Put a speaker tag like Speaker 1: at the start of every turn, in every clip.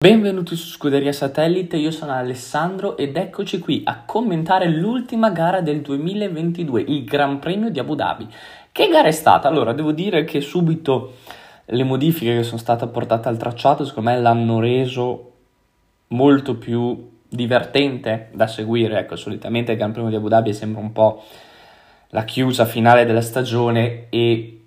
Speaker 1: Benvenuti su Scuderia Satellite, io sono Alessandro ed eccoci qui a commentare l'ultima gara del 2022, il Gran Premio di Abu Dhabi. Che gara è stata? Allora, devo dire che subito le modifiche che sono state apportate al tracciato, secondo me l'hanno reso molto più divertente da seguire. Ecco, solitamente il Gran Premio di Abu Dhabi sembra un po' la chiusa finale della stagione e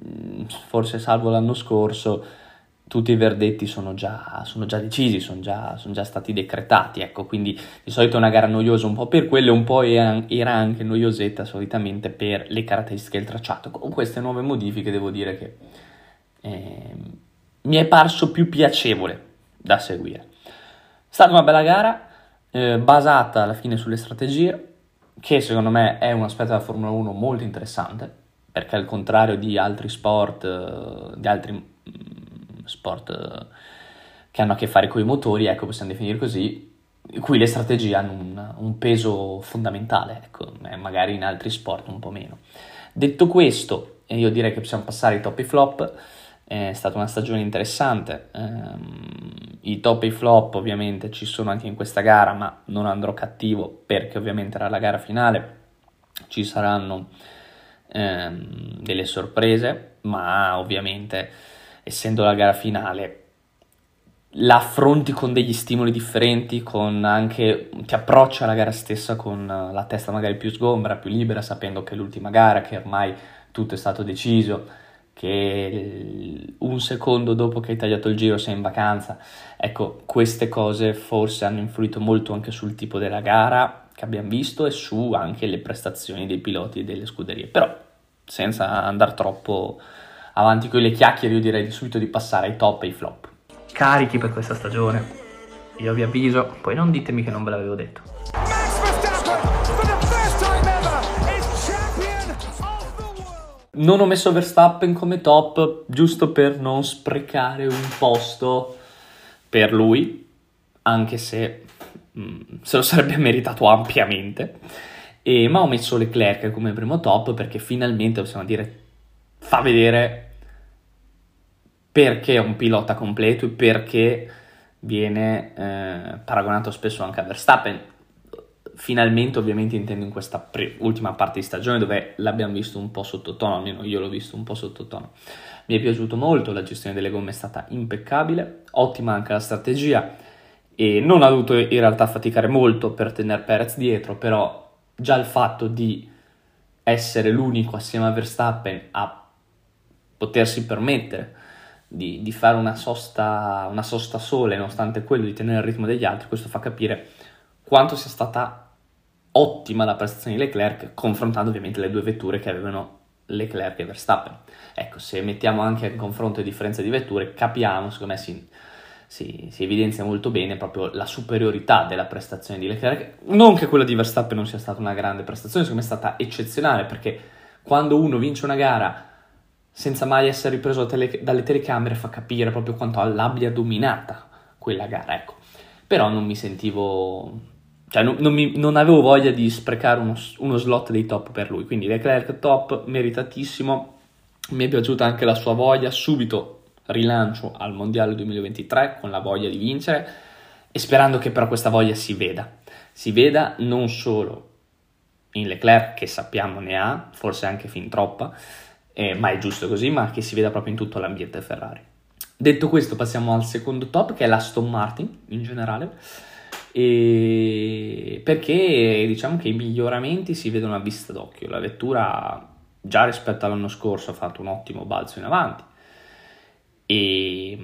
Speaker 1: mm, forse salvo l'anno scorso tutti i verdetti sono già, sono già decisi, sono già, sono già, stati decretati, ecco, quindi di solito è una gara noiosa un po' per quello, un po' era anche noiosetta solitamente per le caratteristiche del tracciato. Con queste nuove modifiche devo dire che eh, mi è parso più piacevole da seguire. È stata una bella gara, eh, basata alla fine sulle strategie, che secondo me è un aspetto della Formula 1 molto interessante, perché al contrario di altri sport, eh, di altri sport eh, che hanno a che fare con i motori, ecco, possiamo definire così, qui le strategie hanno un, un peso fondamentale, ecco, eh, magari in altri sport un po' meno. Detto questo, io direi che possiamo passare ai top e flop, è stata una stagione interessante, ehm, i top e i flop ovviamente ci sono anche in questa gara, ma non andrò cattivo perché ovviamente era la gara finale, ci saranno ehm, delle sorprese, ma ovviamente essendo la gara finale, la affronti con degli stimoli differenti, con anche ti approccia alla gara stessa con la testa magari più sgombra, più libera, sapendo che è l'ultima gara, che ormai tutto è stato deciso, che un secondo dopo che hai tagliato il giro sei in vacanza. Ecco, queste cose forse hanno influito molto anche sul tipo della gara che abbiamo visto e su anche le prestazioni dei piloti e delle scuderie. Però senza andare troppo avanti con le chiacchiere, io direi subito di passare ai top e ai flop. Carichi per questa stagione. Io vi avviso, poi non ditemi che non ve l'avevo detto. Non ho messo Verstappen come top giusto per non sprecare un posto per lui, anche se mh, mm, se lo sarebbe meritato ampiamente. E, ma ho messo Leclerc come primo top perché finalmente possiamo dire fa vedere perché è un pilota completo e perché viene eh, paragonato spesso anche a Verstappen. Finalmente, ovviamente, intendo in questa pre- ultima parte di stagione dove l'abbiamo visto un po' sottotono, almeno io l'ho visto un po' sottotono. Mi è piaciuto molto, la gestione delle gomme è stata impeccabile, ottima anche la strategia e non ha dovuto in realtà faticare molto per tenere Perez dietro, però già il fatto di essere l'unico assieme a Verstappen a potersi permettere di, di fare una sosta, una sosta sola, nonostante quello di tenere il ritmo degli altri, questo fa capire quanto sia stata ottima la prestazione di Leclerc, confrontando ovviamente le due vetture che avevano Leclerc e Verstappen. Ecco, se mettiamo anche in confronto le differenze di vetture, capiamo, secondo me si, si, si, evidenzia molto bene proprio la superiorità della prestazione di Leclerc. Non che quella di Verstappen non sia stata una grande prestazione, secondo me è stata eccezionale, perché quando uno vince una gara senza mai essere ripreso tele- dalle telecamere, fa capire proprio quanto l'abbia dominata quella gara, ecco. Però non mi sentivo, cioè non, non, mi, non avevo voglia di sprecare uno, uno, slot dei top per lui, quindi Leclerc top, meritatissimo, mi è piaciuta anche la sua voglia, subito rilancio al Mondiale 2023 con la voglia di vincere e sperando che però questa voglia si veda, si veda non solo in Leclerc che sappiamo ne ha, forse anche fin troppa, eh, ma è giusto così, ma che si veda proprio in tutto l'ambiente Ferrari. Detto questo, passiamo al secondo top, che è l'Aston Martin in generale, e perché diciamo che i miglioramenti si vedono a vista d'occhio. La vettura già rispetto all'anno scorso ha fatto un ottimo balzo in avanti e,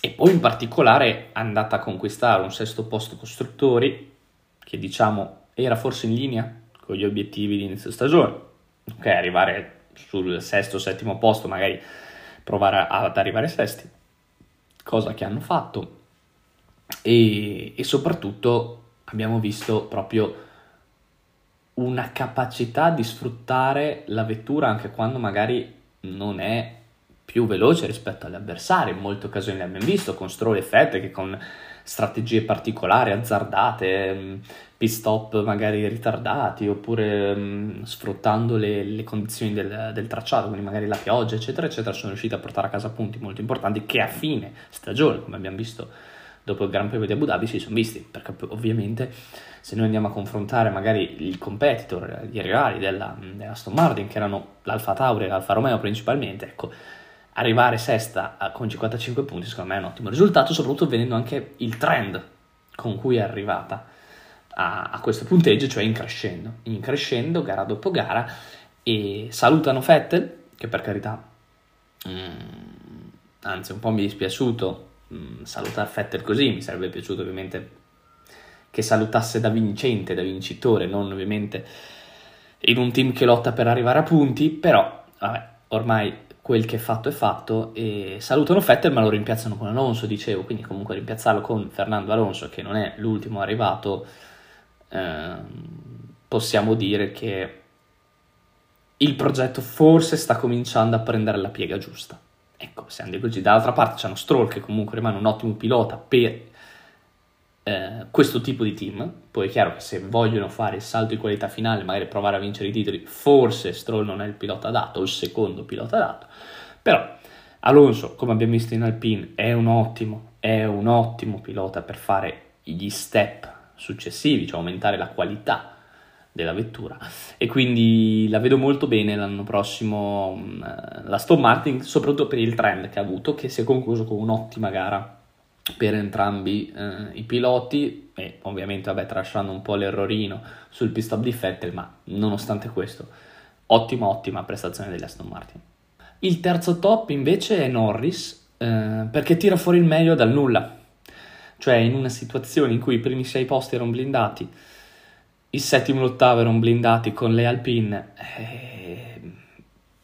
Speaker 1: e poi in particolare è andata a conquistare un sesto posto costruttori che diciamo era forse in linea con gli obiettivi di inizio stagione. Ok, arrivare sul sesto settimo posto, magari provare ad arrivare sesti, cosa che hanno fatto. E, e soprattutto abbiamo visto proprio una capacità di sfruttare la vettura anche quando magari non è più veloce rispetto agli avversari. In molte occasioni l'abbiamo visto con Stroll e Fett che con strategie particolari, azzardate, mm, pit stop magari ritardati oppure mh, mm, sfruttando le, le condizioni del, del, tracciato, quindi magari la pioggia, eccetera, eccetera, sono riusciti a portare a casa punti molto importanti che a fine stagione, come abbiamo visto dopo il Gran Premio di Abu Dhabi si sono visti, perché ovviamente se noi andiamo a confrontare magari il competitor, i rivali della, della Aston Martin, che erano l'Alfa Tauri e l'Alfa Romeo principalmente, ecco, arrivare sesta con 55 punti secondo me è un ottimo risultato, soprattutto vedendo anche il trend con cui è arrivata a, a questo punteggio, cioè in crescendo, in crescendo gara dopo gara. E salutano Vettel, che per carità, mm, anzi un po' mi è dispiaciuto mm, salutare Vettel così, mi sarebbe piaciuto ovviamente che salutasse da vincente, da vincitore, non ovviamente in un team che lotta per arrivare a punti, però vabbè, ormai quel che è fatto è fatto e salutano Vettel ma lo rimpiazzano con Alonso, dicevo, quindi comunque rimpiazzarlo con Fernando Alonso che non è l'ultimo arrivato, eh, possiamo dire che il progetto forse sta cominciando a prendere la piega giusta. Ecco, se andiamo così. Dall'altra parte c'è uno Stroll che comunque rimane un ottimo pilota per eh, questo tipo di team. Poi è chiaro che se vogliono fare il salto di qualità finale, magari provare a vincere i titoli, forse Stroll non è il pilota adatto o il secondo pilota adatto. Però Alonso, come abbiamo visto in Alpine, è un ottimo, è un ottimo pilota per fare gli step successivi, cioè aumentare la qualità della vettura e quindi la vedo molto bene l'anno prossimo mm, la Stone Martin soprattutto per il trend che ha avuto che si è concluso con un'ottima gara per entrambi eh, i piloti e ovviamente vabbè tralasciando un po' l'errorino sul pit stop di Vettel ma nonostante questo ottima ottima prestazione degli Aston Martin. Il terzo top invece è Norris eh, perché tira fuori il meglio dal nulla. Cioè in una situazione in cui i primi sei posti erano blindati il settimo e l'ottavo erano blindati con le Alpine eh,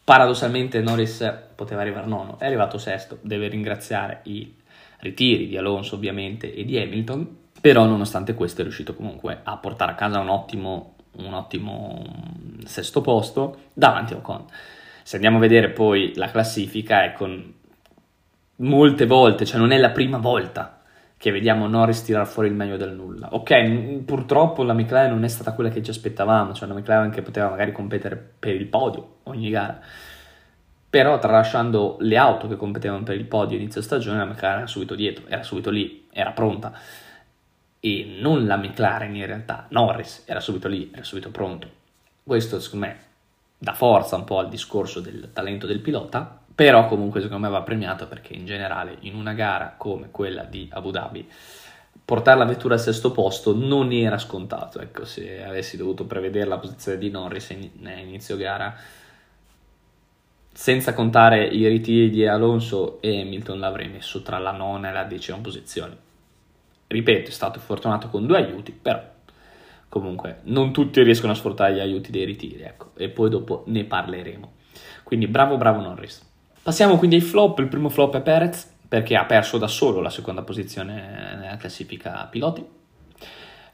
Speaker 1: paradossalmente Norris poteva arrivare nono è arrivato sesto deve ringraziare i ritiri di Alonso ovviamente e di Hamilton, però nonostante questo è riuscito comunque a portare a casa un ottimo, un ottimo mm, sesto posto davanti a Ocon. Se andiamo a vedere poi la classifica, ecco, molte volte, cioè non è la prima volta che vediamo Norris tirare fuori il meglio del nulla. Ok, purtroppo la McLaren non è stata quella che ci aspettavamo, cioè una McLaren che poteva magari competere per il podio ogni gara però tralasciando le auto che competevano per il podio inizio stagione, la McLaren era subito dietro, era subito lì, era pronta. E non la McLaren in realtà, Norris era subito lì, era subito pronto. Questo secondo me dà forza un po' al discorso del talento del pilota, però comunque secondo me va premiato perché in generale in una gara come quella di Abu Dhabi portare la vettura al sesto posto non era scontato, ecco, se avessi dovuto prevedere la posizione di Norris in inizio gara senza contare i ritiri di Alonso e Hamilton l'avrei messo tra la nona e la decima posizione. Ripeto, è stato fortunato con due aiuti, però comunque non tutti riescono a sfruttare gli aiuti dei ritiri, ecco, e poi dopo ne parleremo. Quindi bravo, bravo Norris. Passiamo quindi ai flop, il primo flop è Perez, perché ha perso da solo la seconda posizione nella classifica piloti.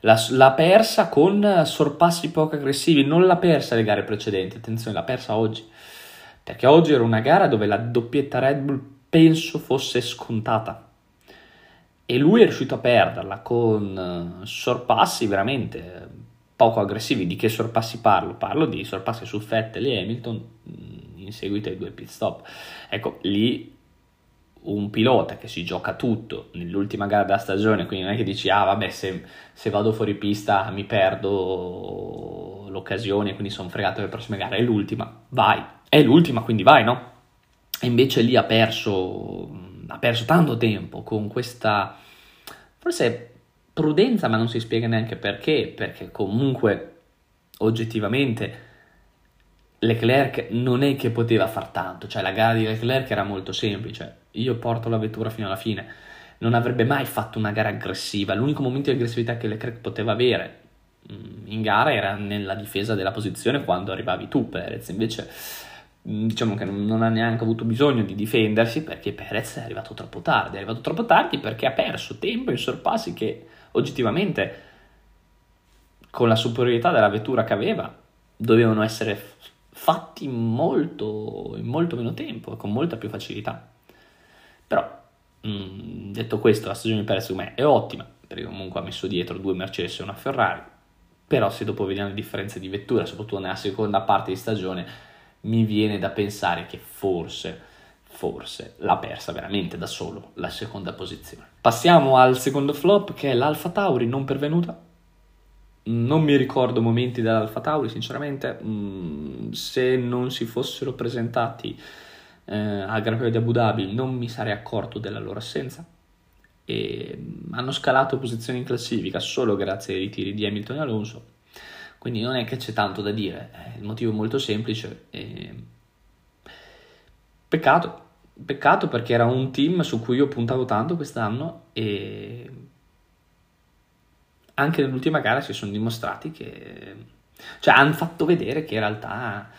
Speaker 1: L'ha persa con sorpassi poco aggressivi, non l'ha persa le gare precedenti, attenzione, l'ha persa oggi perché oggi era una gara dove la doppietta Red Bull penso fosse scontata e lui è riuscito a perderla con eh, sorpassi veramente poco aggressivi. Di che sorpassi parlo? Parlo di sorpassi su Vettel e Hamilton mm, in seguito ai due pit stop. Ecco, lì un pilota che si gioca tutto nell'ultima gara della stagione, quindi non è che dici, ah vabbè, se, se vado fuori pista mi perdo l'occasione, quindi sono fregato le prossime gare, è l'ultima, vai, è l'ultima, quindi vai, no? E invece lì ha perso, ha perso tanto tempo con questa, forse prudenza, ma non si spiega neanche perché, perché comunque oggettivamente Leclerc non è che poteva far tanto, cioè la gara di Leclerc era molto semplice, io porto la vettura fino alla fine, non avrebbe mai fatto una gara aggressiva, l'unico momento di aggressività che Leclerc poteva avere mm, in gara era nella difesa della posizione quando arrivavi tu Perez, invece Mm, diciamo che non ha neanche avuto bisogno di difendersi perché Perez è arrivato troppo tardi, è arrivato troppo tardi perché ha perso tempo in sorpassi che oggettivamente con la superiorità della vettura che aveva dovevano essere fatti molto, in molto meno tempo e con molta più facilità. Però, mh, mm, detto questo, la stagione di Perez secondo me è ottima, perché comunque ha messo dietro due Mercedes e una Ferrari, però se dopo vediamo le differenze di vettura, soprattutto nella seconda parte di stagione, mi viene da pensare che forse forse l'ha persa veramente da solo la seconda posizione. Passiamo al secondo flop che è l'Alfa Tauri non pervenuta. Non mi ricordo momenti dell'Alfa Tauri, sinceramente. Mm, se non si fossero presentati eh, al Gran Premio di Abu Dhabi non mi sarei accorto della loro assenza. E mm, hanno scalato posizioni in classifica solo grazie ai ritiri di Hamilton e Alonso. Quindi non è che c'è tanto da dire, il motivo è molto semplice. E... Peccato, peccato perché era un team su cui io puntavo tanto quest'anno e anche nell'ultima gara si sono dimostrati che cioè hanno fatto vedere che in realtà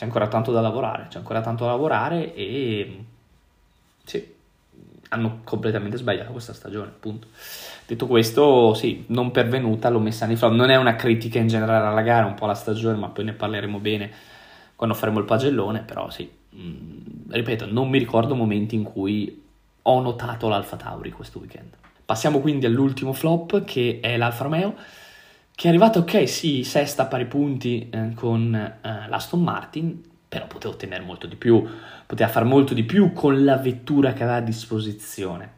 Speaker 1: c'è ancora tanto da lavorare, c'è ancora tanto da lavorare e sì, hanno completamente sbagliato questa stagione, appunto. Detto questo, sì, non pervenuta, l'ho messa nei flop. Non è una critica in generale alla gara, un po' alla stagione, ma poi ne parleremo bene quando faremo il pagellone, però sì, mm, ripeto, non mi ricordo momenti in cui ho notato l'Alfa Tauri questo weekend. Passiamo quindi all'ultimo flop, che è l'Alfa Romeo che è arrivato, ok, sì, sesta a pari punti eh, con eh, l'Aston Martin, però poteva ottenere molto di più, poteva fare molto di più con la vettura che aveva a disposizione.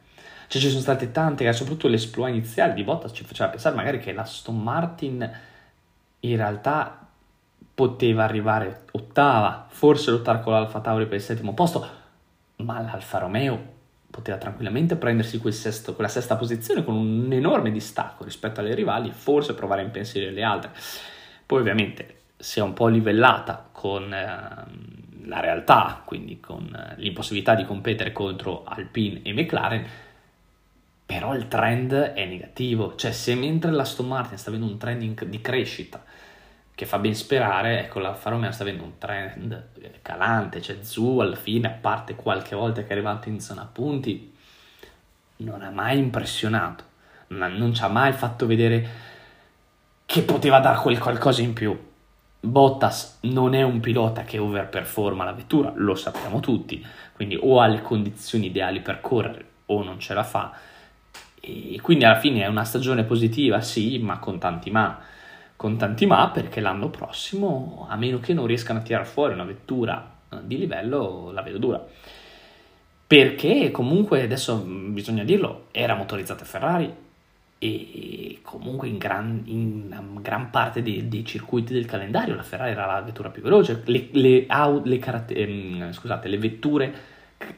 Speaker 1: Cioè ci sono state tante, soprattutto l'esploit iniziale di Bottas ci faceva pensare magari che l'Aston Martin in realtà poteva arrivare ottava, forse lottare con l'Alfa Tauri per il settimo posto, ma l'Alfa Romeo poteva tranquillamente prendersi quel sesto, quella sesta posizione con un enorme distacco rispetto alle rivali e forse provare a impensierire le altre. Poi ovviamente si è un po' livellata con eh, la realtà, quindi con eh, l'impossibilità di competere contro Alpine e McLaren, però il trend è negativo, cioè se mentre l'Aston Martin sta avendo un trend di crescita che fa ben sperare, ecco l'Alfa Romeo sta avendo un trend calante, cioè Zu alla fine, a parte qualche volta che è arrivato in zona punti, non ha mai impressionato, non, non ci ha mai fatto vedere che poteva dare quel qualcosa in più. Bottas non è un pilota che overperforma la vettura, lo sappiamo tutti, quindi o ha le condizioni ideali per correre o non ce la fa. E quindi alla fine è una stagione positiva, sì, ma con tanti ma con tanti ma perché l'anno prossimo, a meno che non riescano a tirare fuori una vettura eh, di livello, la vedo dura. Perché comunque, adesso bisogna dirlo, era motorizzata Ferrari e comunque in gran, in gran parte dei, dei, circuiti del calendario la Ferrari era la vettura più veloce. Le, le, le, ehm, scusate, le vetture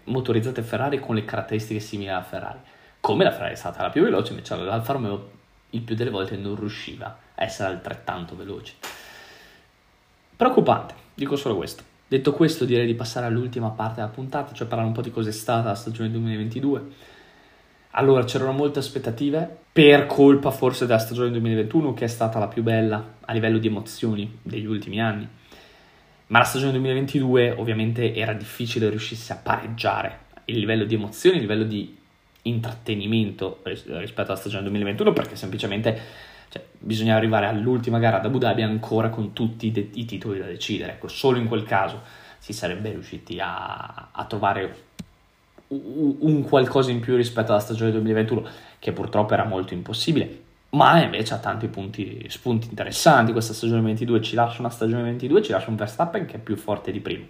Speaker 1: motorizzate Ferrari con le caratteristiche simili alla Ferrari. Come la Ferrari è stata la più veloce, invece l'Alfa Romeo il più delle volte non riusciva essere altrettanto veloci. Preoccupante, dico solo questo. Detto questo, direi di passare all'ultima parte della puntata, cioè parlare un po' di cosa è stata la stagione 2022. Allora, c'erano molte aspettative, per colpa forse della stagione 2021, che è stata la più bella a livello di emozioni degli ultimi anni. Ma la stagione 2022 ovviamente era difficile riuscisse a pareggiare il livello di emozioni, il livello di intrattenimento rispetto alla stagione 2021, perché semplicemente cioè, bisogna arrivare all'ultima gara ad Abu Dhabi ancora con tutti i, de- i titoli da decidere. Ecco, solo in quel caso si sarebbe riusciti a, a trovare un, un qualcosa in più rispetto alla stagione 2021, che purtroppo era molto impossibile. Ma invece ha tanti punti, spunti interessanti. Questa stagione 22 ci lascia una stagione 22, ci lascia un Verstappen che è più forte di prima.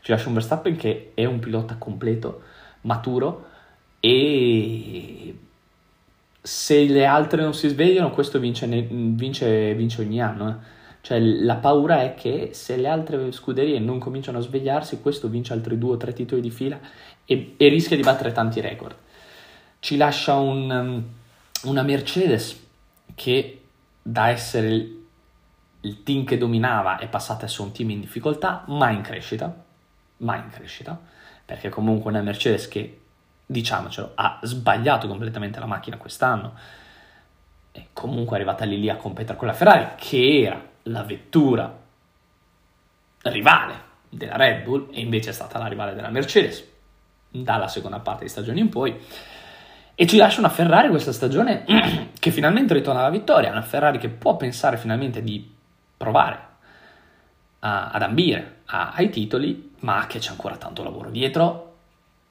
Speaker 1: Ci lascia un Verstappen che è un pilota completo, maturo e se le altre non si svegliano, questo vince, vince, vince ogni anno. Eh. Cioè, la paura è che se le altre scuderie non cominciano a svegliarsi, questo vince altri due o tre titoli di fila e, e rischia di battere tanti record. Ci lascia un, una Mercedes che da essere il, il team che dominava è passata essere un team in difficoltà, ma in crescita, ma in crescita, perché comunque una Mercedes che diciamocelo, ha sbagliato completamente la macchina quest'anno. E comunque è arrivata lì lì a competere con la Ferrari, che era la vettura rivale della Red Bull e invece è stata la rivale della Mercedes dalla seconda parte di stagione in poi. E ci lascia una Ferrari questa stagione che finalmente ritorna alla vittoria, una Ferrari che può pensare finalmente di provare a, ad ambire a, ai titoli, ma che c'è ancora tanto lavoro dietro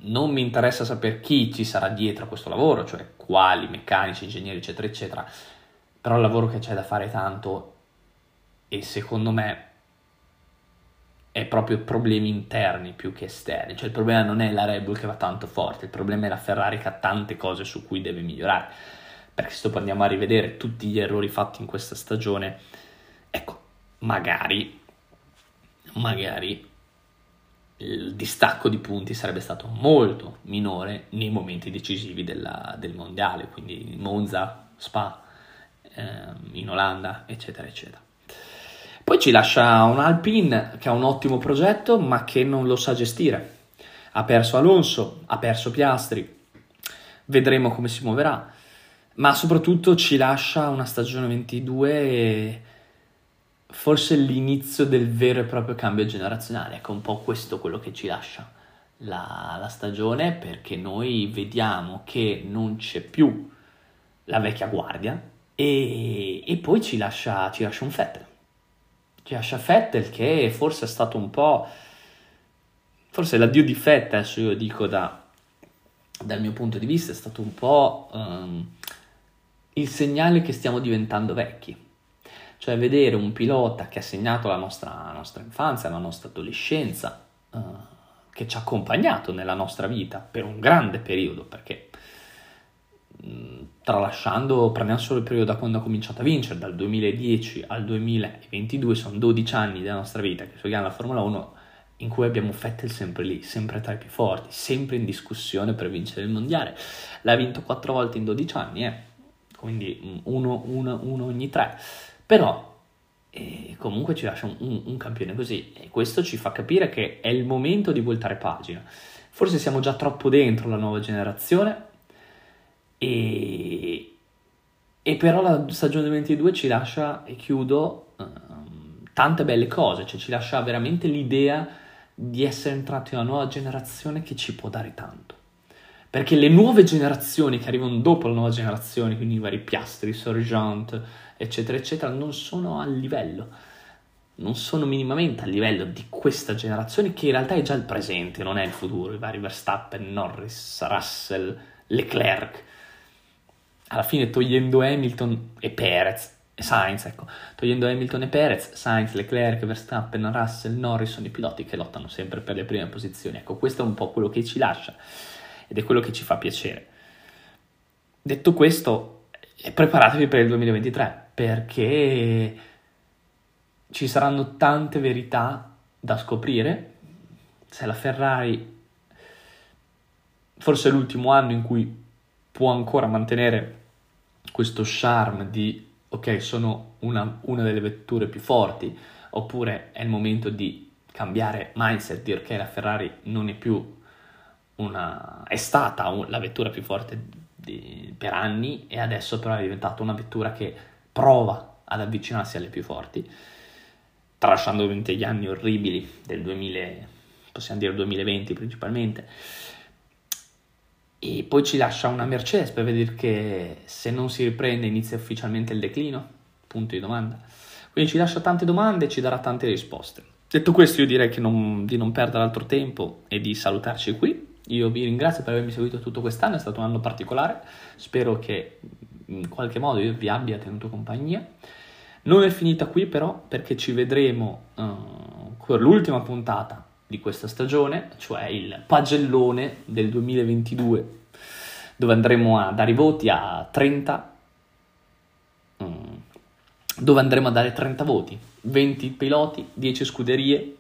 Speaker 1: non mi interessa sapere chi ci sarà dietro a questo lavoro, cioè quali meccanici, ingegneri, eccetera, eccetera, però il lavoro che c'è da fare tanto e secondo me è proprio problemi interni più che esterni, cioè il problema non è la Red Bull che va tanto forte, il problema è la Ferrari che ha tante cose su cui deve migliorare, perché se dopo andiamo a rivedere tutti gli errori fatti in questa stagione, ecco, magari, magari il distacco di punti sarebbe stato molto minore nei momenti decisivi della, del mondiale, quindi Monza, Spa, ehm, in Olanda, eccetera, eccetera. Poi ci lascia un Alpine che ha un ottimo progetto, ma che non lo sa gestire. Ha perso Alonso, ha perso Piastri, vedremo come si muoverà, ma soprattutto ci lascia una stagione 22 e forse l'inizio del vero e proprio cambio generazionale. Ecco un po' questo quello che ci lascia la, la stagione, perché noi vediamo che non c'è più la vecchia guardia e, e poi ci lascia, ci lascia un Fettel ci lascia Fettel che forse è stato un po'... forse l'addio di Fettel, adesso io dico da, dal mio punto di vista, è stato un po' um, il segnale che stiamo diventando vecchi. Cioè vedere un pilota che ha segnato la nostra, la nostra infanzia, la nostra adolescenza, uh, che ci ha accompagnato nella nostra vita per un grande periodo, perché tralasciando, prendiamo solo il periodo da quando ha cominciato a vincere, dal 2010 al 2022, sono 12 anni della nostra vita che seguiamo la Formula 1, in cui abbiamo Vettel sempre lì, sempre tra i più forti, sempre in discussione per vincere il mondiale. L'ha vinto 4 volte in 12 anni, eh? quindi uno, uno, uno, ogni 3, però eh, comunque ci lascia un, un, un campione così e questo ci fa capire che è il momento di voltare pagina. Forse siamo già troppo dentro la nuova generazione, e, e però la stagione 22 ci lascia, e chiudo, um, tante belle cose, cioè ci lascia veramente l'idea di essere entrati in una nuova generazione che ci può dare tanto. Perché le nuove generazioni che arrivano dopo la nuova generazione, quindi i vari piastri, Sorgent, eccetera, eccetera, non sono a livello, non sono minimamente a livello di questa generazione che in realtà è già il presente, non è il futuro, i vari Verstappen, Norris, Russell, Leclerc alla fine togliendo Hamilton e Perez, e Sainz, ecco, togliendo Hamilton e Perez, Sainz, Leclerc, Verstappen, Russell, Norris sono i piloti che lottano sempre per le prime posizioni. Ecco, questo è un po' quello che ci lascia ed è quello che ci fa piacere. Detto questo, preparatevi per il 2023 perché ci saranno tante verità da scoprire. Se la Ferrari, forse è l'ultimo anno in cui può ancora mantenere questo charme di ok, sono una, una, delle vetture più forti, oppure è il momento di cambiare mindset, dire che la Ferrari non è più una, è stata la vettura più forte di, per anni e adesso però è diventata una vettura che prova ad avvicinarsi alle più forti, tralasciando ovviamente gli anni orribili del 2000, possiamo dire 2020 principalmente e poi ci lascia una Mercedes per vedere che se non si riprende inizia ufficialmente il declino? Punto di domanda. Quindi ci lascia tante domande e ci darà tante risposte. Detto questo io direi non, di non perdere altro tempo e di salutarci qui. Io vi ringrazio per avermi seguito tutto quest'anno, è stato un anno particolare, spero che in qualche modo io vi abbia tenuto compagnia. Non è finita qui però perché ci vedremo uh, con l'ultima puntata di questa stagione, cioè il pagellone del 2022, dove andremo a dare i voti a 30, mm, dove andremo a dare 30 voti, 20 piloti, 10 scuderie.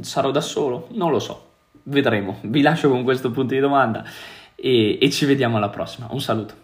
Speaker 1: Sarò da solo? Non lo so, vedremo. Vi lascio con questo punto di domanda e, e ci vediamo alla prossima. Un saluto.